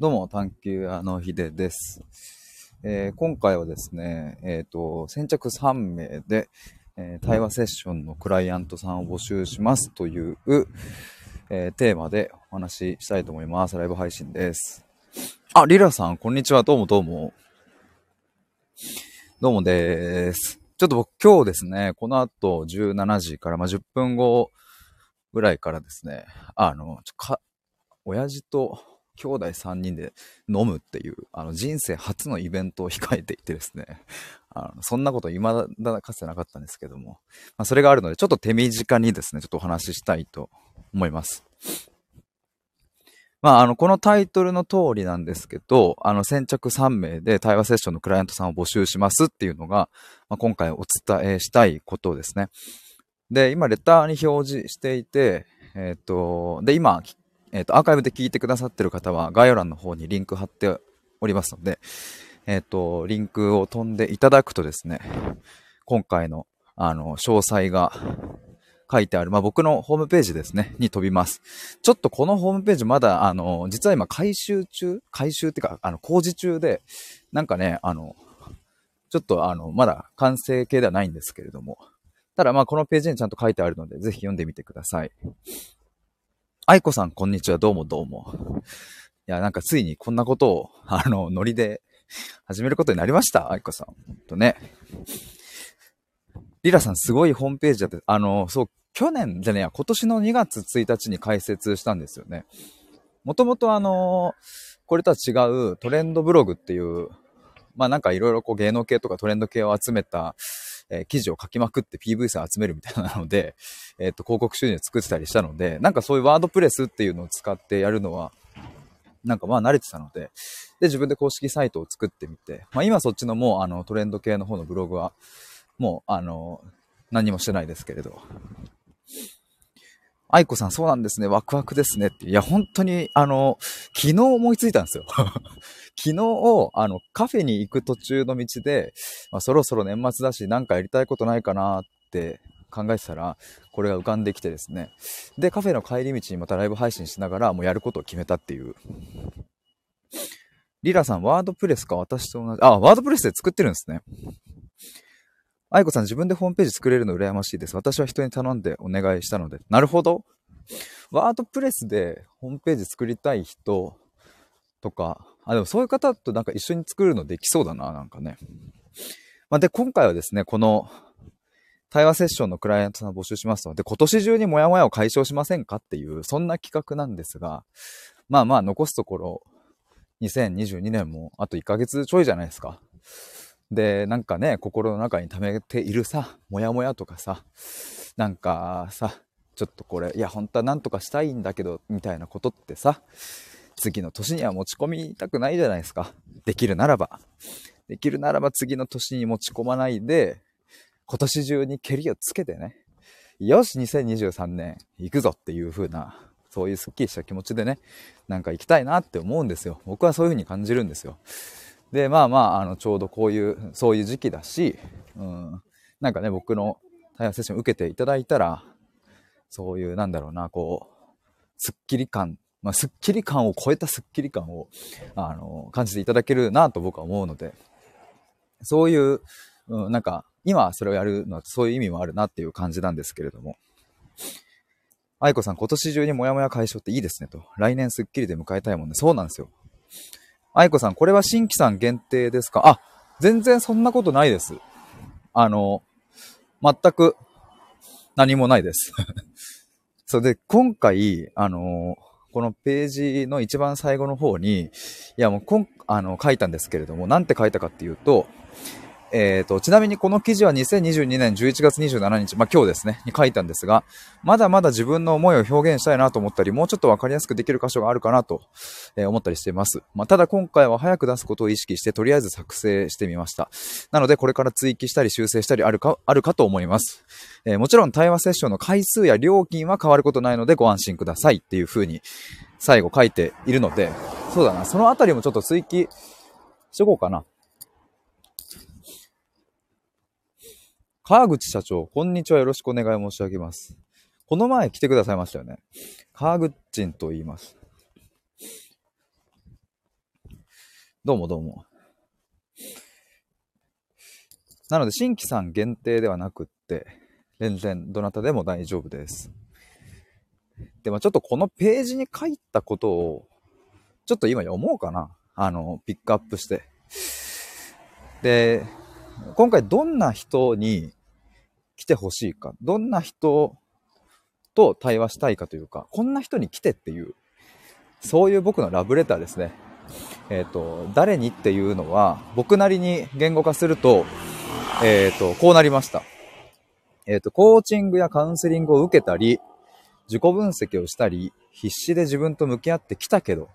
どうも、探求屋のひでです。えー今回はですね、えっ、と、先着3名で、えー対話セッションのクライアントさんを募集しますという、えテーマでお話ししたいと思います。ライブ配信です。あ、リラさん、こんにちは。どうもどうも。どうもです。ちょっと僕今日ですね、この後17時から、まあ、10分後ぐらいからですね、あの、ちょか、親父と兄弟3人で飲むっていう、あの、人生初のイベントを控えていてですね、あのそんなこと未だかつてなかったんですけども、まあ、それがあるので、ちょっと手短にですね、ちょっとお話ししたいと思います。まあ、あの、このタイトルの通りなんですけど、あの、先着3名で対話セッションのクライアントさんを募集しますっていうのが、まあ、今回お伝えしたいことですね。で、今、レターに表示していて、えっ、と、で、今、えっ、と、アーカイブで聞いてくださってる方は、概要欄の方にリンク貼っておりますので、えっ、と、リンクを飛んでいただくとですね、今回の、あの、詳細が書いてある、まあ、僕のホームページですね、に飛びます。ちょっとこのホームページまだ、あの、実は今改修中？改修ってか、あの、工事中で、なんかね、あの、ちょっとあの、まだ完成形ではないんですけれども、ただまあこのページにちゃんと書いてあるので、ぜひ読んでみてください。愛子さん、こんにちは。どうもどうも。いや、なんかついにこんなことを、あの、ノリで始めることになりました。愛子さん。ほんとね。リラさん、すごいホームページだって、あの、そう、去年じゃねえや、今年の2月1日に開設したんですよね。もともとあの、これとは違うトレンドブログっていう、まあなんかいろいろこう芸能系とかトレンド系を集めた、えー記事を書きまくって PV さん集めるみたいなので、えっ、と、広告収入作ってたりしたので、なんかそういうワードプレスっていうのを使ってやるのは、なんかまあ慣れてたので、で、自分で公式サイトを作ってみて、まあ今そっちのもうあのトレンド系の方のブログは、もうあの、何もしてないですけれど。愛子さん、そうなんですね。ワクワクですねって。いや、本当に、あの、昨日思いついたんですよ。昨日、あの、カフェに行く途中の道で、まあ、そろそろ年末だし、なんかやりたいことないかなって考えてたら、これが浮かんできてですね。で、カフェの帰り道にまたライブ配信しながら、もうやることを決めたっていう。リラさん、ワードプレスか私と同じ。あ、ワードプレスで作ってるんですね。愛子さん、自分でホームページ作れるの羨ましいです。私は人に頼んでお願いしたので。なるほど。ワードプレスでホームページ作りたい人とか、あ、でもそういう方となんか一緒に作るのできそうだな、なんかね。まあ、で、今回はですね、この対話セッションのクライアントさん募集しますので、今年中にモヤモヤを解消しませんかっていう、そんな企画なんですが、まあまあ残すところ、2022年もあと1ヶ月ちょいじゃないですか。で、なんかね、心の中に溜めているさ、モヤモヤとかさ、なんかさ、ちょっとこれ、いや、本当はなんとかしたいんだけど、みたいなことってさ、次の年には持ち込みたくないじゃないですか。できるならば。できるならば次の年に持ち込まないで、今年中にケリをつけてね、よし、2023年行くぞっていう風な、そういうスッキリした気持ちでね、なんか行きたいなって思うんですよ。僕はそういう風に感じるんですよ。で、まあまあ、あの、ちょうどこういう、そういう時期だし、うん、なんかね、僕の対話セッション受けていただいたら、そういう、なんだろうな、こう、スッキリ感、まあ、スッキリ感を超えたスッキリ感を、あの、感じていただけるなと僕は思うので、そういう、うん、なんか、今それをやるのはそういう意味もあるなっていう感じなんですけれども。愛子さん、今年中にモヤモヤ解消っていいですねと。来年スッキリで迎えたいもんね。そうなんですよ。愛子さん、これは新規さん限定ですか？あ、全然そんなことないです。あの、全く何もないです。そうで、今回、あの、このページの一番最後の方に、いやもうこん、あの、書いたんですけれども、なんて書いたかっていうと、えっ、と、ちなみにこの記事は2022年11月27日、まあ今日ですね、に書いたんですが、まだまだ自分の思いを表現したいなと思ったり、もうちょっとわかりやすくできる箇所があるかなと、えー思ったりしています。まあただ今回は早く出すことを意識して、とりあえず作成してみました。なのでこれから追記したり修正したりあるか、あるかと思います。えーもちろん対話セッションの回数や料金は変わることないのでご安心くださいっていう風に最後書いているので、そうだな、そのあたりもちょっと追記しとこうかな。川口社長、こんにちは。よろしくお願い申し上げます。この前来てくださいましたよね。川口んと言います。どうもどうも。なので、新規さん限定ではなくって、全然どなたでも大丈夫です。でもちょっとこのページに書いたことを、ちょっと今読もうかな。あの、ピックアップして。で、今回どんな人に来てほしいか、どんな人と対話したいかというか、こんな人に来てっていう、そういう僕のラブレターですね。えっ、ー、と、誰にっていうのは、僕なりに言語化すると、えっ、ー、と、こうなりました。えっ、ー、と、コーチングやカウンセリングを受けたり、自己分析をしたり、必死で自分と向き合ってきたけど、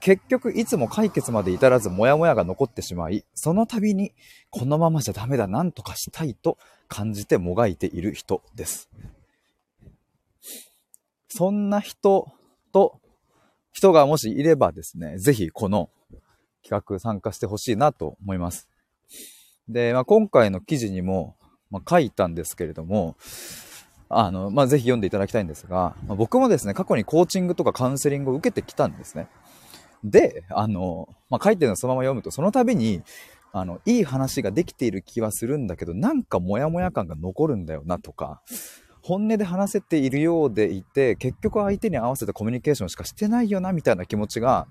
結局いつも解決まで至らずモヤモヤが残ってしまい、その度にこのままじゃダメだ、なんとかしたいと感じてもがいている人です。そんな人と、人がもしいればですね、ぜひこの企画参加してほしいなと思います。で、まあ、今回の記事にも、ま、書いたんですけれども、あの、まあ、ぜひ読んでいただきたいんですが、まあ、僕もですね、過去にコーチングとかカウンセリングを受けてきたんですね。で、あの、まあ、書いてるのそのまま読むと、その度に、あの、いい話ができている気はするんだけど、なんかモヤモヤ感が残るんだよなとか、本音で話せているようでいて、結局相手に合わせたコミュニケーションしかしてないよな、みたいな気持ちが、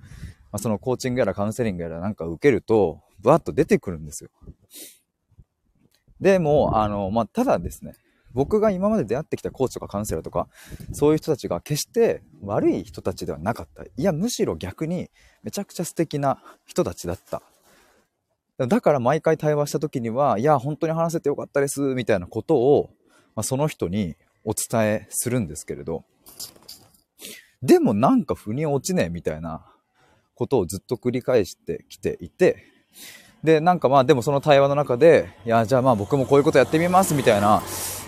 まあ、そのコーチングやらカウンセリングやらなんか受けると、ブワッと出てくるんですよ。でも、あの、まあ、ただですね、僕が今まで出会ってきたコーチとかカウンセラーとか、そういう人たちが決して悪い人たちではなかった。いや、むしろ逆にめちゃくちゃ素敵な人たちだった。だから毎回対話した時には、いや、本当に話せてよかったです、みたいなことを、まあ、その人にお伝えするんですけれど、でもなんか腑に落ちねえみたいなことをずっと繰り返してきていて、で、なんかまあでもその対話の中で、いや、じゃあまあ僕もこういうことやってみますみたいな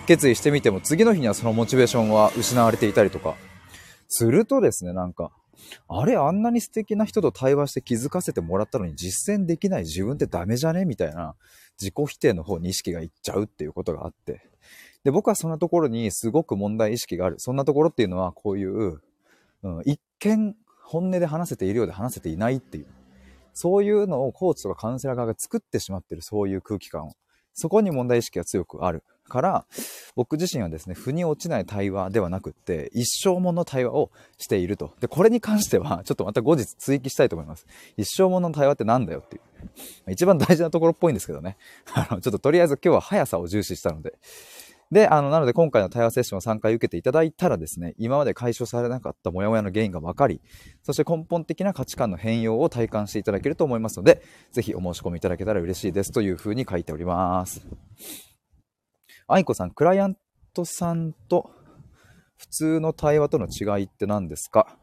決意してみても、次の日にはそのモチベーションは失われていたりとか、するとですね、なんか、あれ、あんなに素敵な人と対話して気づかせてもらったのに実践できない自分ってダメじゃね？みたいな自己否定の方に意識がいっちゃうっていうことがあって。で、僕はそんなところにすごく問題意識がある。そんなところっていうのはこういう、うん、一見本音で話せているようで話せていないっていう。そういうのをコーチとかカウンセラー側が作ってしまってるそういう空気感を。そこに問題意識が強くある。から、僕自身はですね、腑に落ちない対話ではなくって、一生もの対話をしていると。で、これに関しては、ちょっとまた後日追記したいと思います。一生ものの対話ってなんだよっていう。一番大事なところっぽいんですけどね。あの、ちょっととりあえず今日は速さを重視したので。で、あの、なので今回の対話セッションを3回受けていただいたらですね、今まで解消されなかったモヤモヤの原因が分かり、そして根本的な価値観の変容を体感していただけると思いますので、ぜひお申し込みいただけたら嬉しいですというふうに書いております。愛子さん、クライアントさんと普通の対話との違いって何ですか？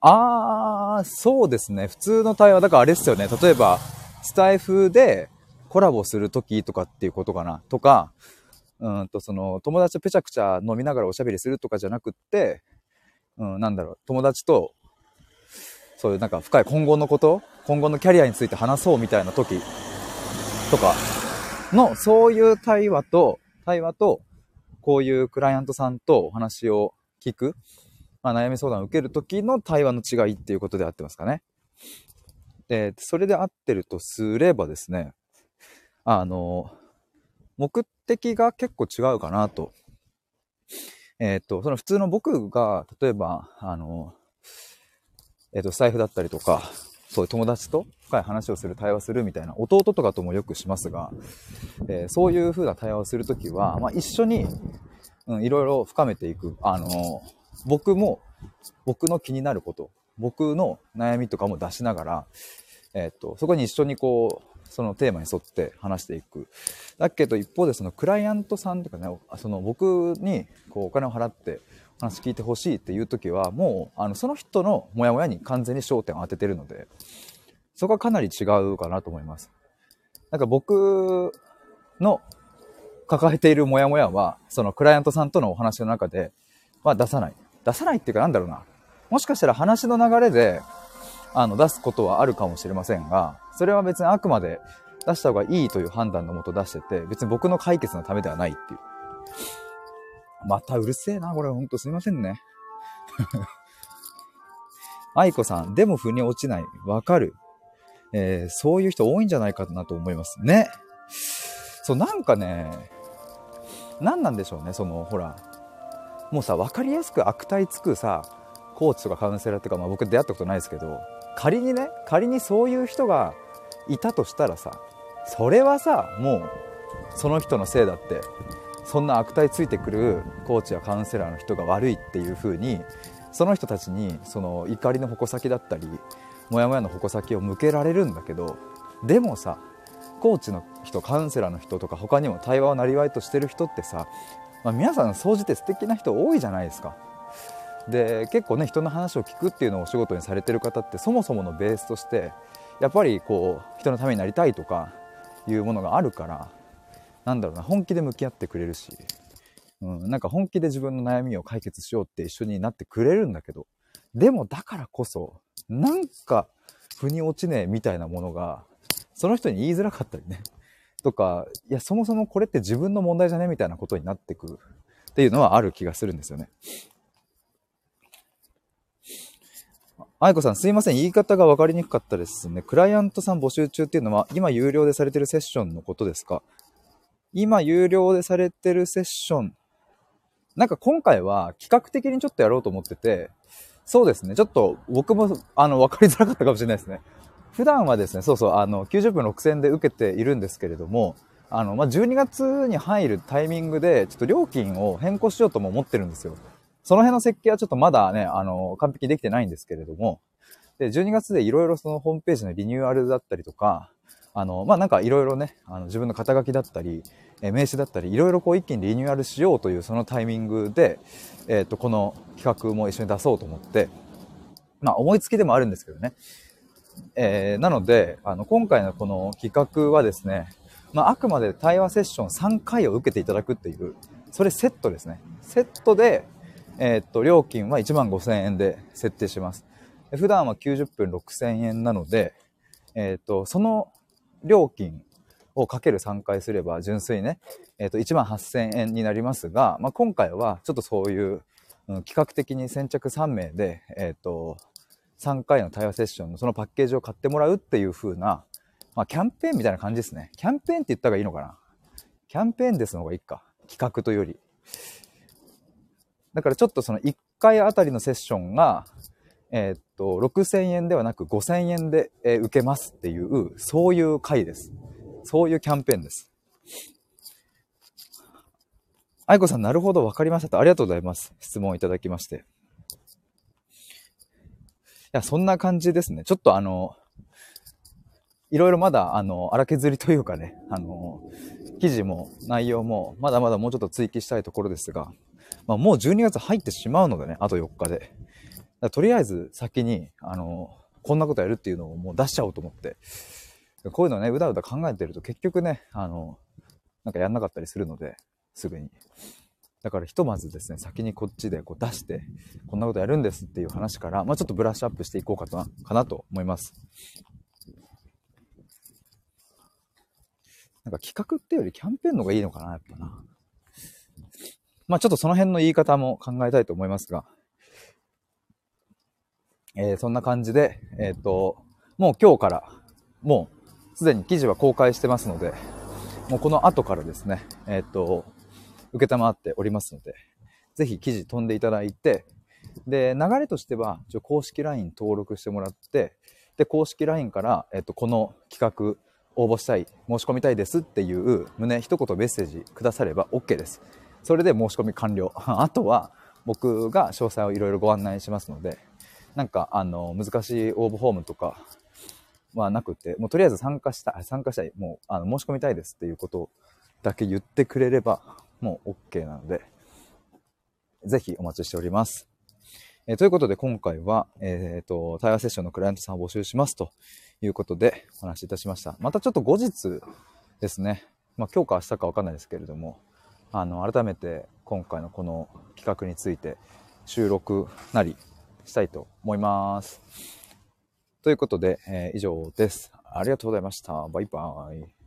あー、そうですね。普通の対話、だからあれですよね。例えば、スタイフでコラボするときとかっていうことかな？とか、うんと、その、友達とぺちゃくちゃ飲みながらおしゃべりするとかじゃなくって、うん、なんだろう、友達と、そういうなんか深い今後のこと、今後のキャリアについて話そうみたいな時とかの、そういう対話と、対話と、こういうクライアントさんとお話を聞く、まあ、悩み相談を受けるときの対話の違いっていうことで合ってますかね。で、それで合ってるとすればですね、あの、目的が結構違うかなと。えっ、ー、と、その普通の僕が、例えば、あの、えっ、ー、と、財布だったりとか、そういう友達と深い話をする、対話するみたいな、弟とかともよくしますが、えー、そういう風な対話をするときは、まあ、一緒に、うん、いろいろ深めていく。あの、僕も、僕の気になること、僕の悩みとかも出しながら、えー、っと、そこに一緒にこう、そのテーマに沿って話していく。だけど一方でそのクライアントさんとかね、その僕にこうお金を払って話聞いてほしいっていう時は、もう、あの、その人のモヤモヤに完全に焦点を当ててるので、そこはかなり違うかなと思います。なんか僕の抱えているモヤモヤは、そのクライアントさんとのお話の中では出さない。出さないっていうかなんだろうな。もしかしたら話の流れで、あの、出すことはあるかもしれませんが、それは別にあくまで出した方がいいという判断のもと出してて、別に僕の解決のためではないっていう。またうるせえな、これほんとすいませんね。愛子さん、でも腑に落ちない。わかる。えー、そういう人多いんじゃないかなと思いますね。そう、なんかね、何なんでしょうね、その、ほら、もうさ、分かりやすく悪態つくさ、コーチとかカウンセラーとか、まあ僕出会ったことないですけど、仮にね、仮にそういう人がいたとしたらさ、それはさ、もう、その人のせいだって、そんな悪態ついてくるコーチやカウンセラーの人が悪いっていう風に、その人たちにその怒りの矛先だったり、モヤモヤの矛先を向けられるんだけど、でもさ、コーチの人カウンセラーの人とか他にも対話をなりわいとしてる人ってさ、まあ、皆さん総じて素敵な人多いじゃないですか。で結構ね人の話を聞くっていうのをお仕事にされてる方ってそもそものベースとしてやっぱりこう人のためになりたいとかいうものがあるからなんだろうな本気で向き合ってくれるし、うん、なんか本気で自分の悩みを解決しようって一緒になってくれるんだけどでもだからこそなんか腑に落ちねえみたいなものがその人に言いづらかったりねとか、いや、そもそもこれって自分の問題じゃねみたいなことになってくっていうのはある気がするんですよね。愛子さん、すいません。言い方が分かりにくかったですね。クライアントさん募集中っていうのは、今有料でされてるセッションのことですか？今有料でされてるセッション。なんか今回は企画的にちょっとやろうと思ってて、そうですね。ちょっと僕も、あの、分かりづらかったかもしれないですね。普段はですね、そうそう、あの、90分6000で受けているんですけれども、あの、まあ、12月に入るタイミングで、ちょっと料金を変更しようとも思ってるんですよ。その辺の設計はちょっとまだね、あの、完璧できてないんですけれども、で、12月でいろいろそのホームページのリニューアルだったりとか、あの、まあ、なんかいろいろね、あの、自分の肩書きだったり、え名刺だったり、いろいろこう一気にリニューアルしようというそのタイミングで、えっ、ー、と、この企画も一緒に出そうと思って、まあ、思いつきでもあるんですけどね。えー、なので、あの、今回のこの企画はですね、まあ、あくまで対話セッション3回を受けていただくっていう、それセットですね。セットで、えー、と、料金は1万5000円で設定します。普段は90分6000円なので、えー、と、その料金をかける3回すれば純粋ね、えっと、1万8000円になりますが、まあ、今回はちょっとそういう、うん、企画的に先着3名で、えっと、3回の対話セッションのそのパッケージを買ってもらうっていう風な、まあ、キャンペーンみたいな感じですね。キャンペーンって言った方がいいのかな？キャンペーンですの方がいいか。企画というより。だからちょっとその1回あたりのセッションが、えー、っと、6000円ではなく5000円で、えー、受けますっていう、そういう回です。そういうキャンペーンです。愛子さん、なるほど、わかりましたと。ありがとうございます。質問いただきまして。いや、そんな感じですね。ちょっとあの、いろいろまだ、あの、荒削りというかね、あの、記事も内容も、まだまだもうちょっと追記したいところですが、まあ、もう12月入ってしまうのでね、あと4日で。とりあえず先に、あの、こんなことやるっていうのをもう出しちゃおうと思って、こういうのね、うだうだ考えてると結局ね、あの、なんかやんなかったりするので、すぐに。だからひとまずですね、先にこっちでこう出して、こんなことやるんですっていう話から、まあちょっとブラッシュアップしていこうかな、かなと思います。なんか企画ってよりキャンペーンの方がいいのかな、やっぱな。まあちょっとその辺の言い方も考えたいと思いますが、えー、そんな感じで、えっ、ー、と、もう今日から、もうすでに記事は公開してますので、もうこの後からですね、えっ、ー、と、受けたまっておりますので、ぜひ記事飛んでいただいて、で、流れとしては、公式 LINE 登録してもらって、で、公式 LINE から、えっと、この企画、応募したい、申し込みたいですっていう旨一言メッセージくだされば OK です。それで申し込み完了。あとは、僕が詳細をいろいろご案内しますので、なんか、あの、難しい応募フォームとかはなくて、もうとりあえず参加したい、参加したい、もう、あの、申し込みたいですっていうことだけ言ってくれれば、もう OK なので、ぜひお待ちしております。えー、ということで今回は、えっ、ー、と、対話セッションのクライアントさんを募集しますということでお話しいたしました。またちょっと後日ですね、まあ今日か明日かわかんないですけれども、あの、改めて今回のこの企画について収録なりしたいと思います。ということで、えー、以上です。ありがとうございました。バイバイ。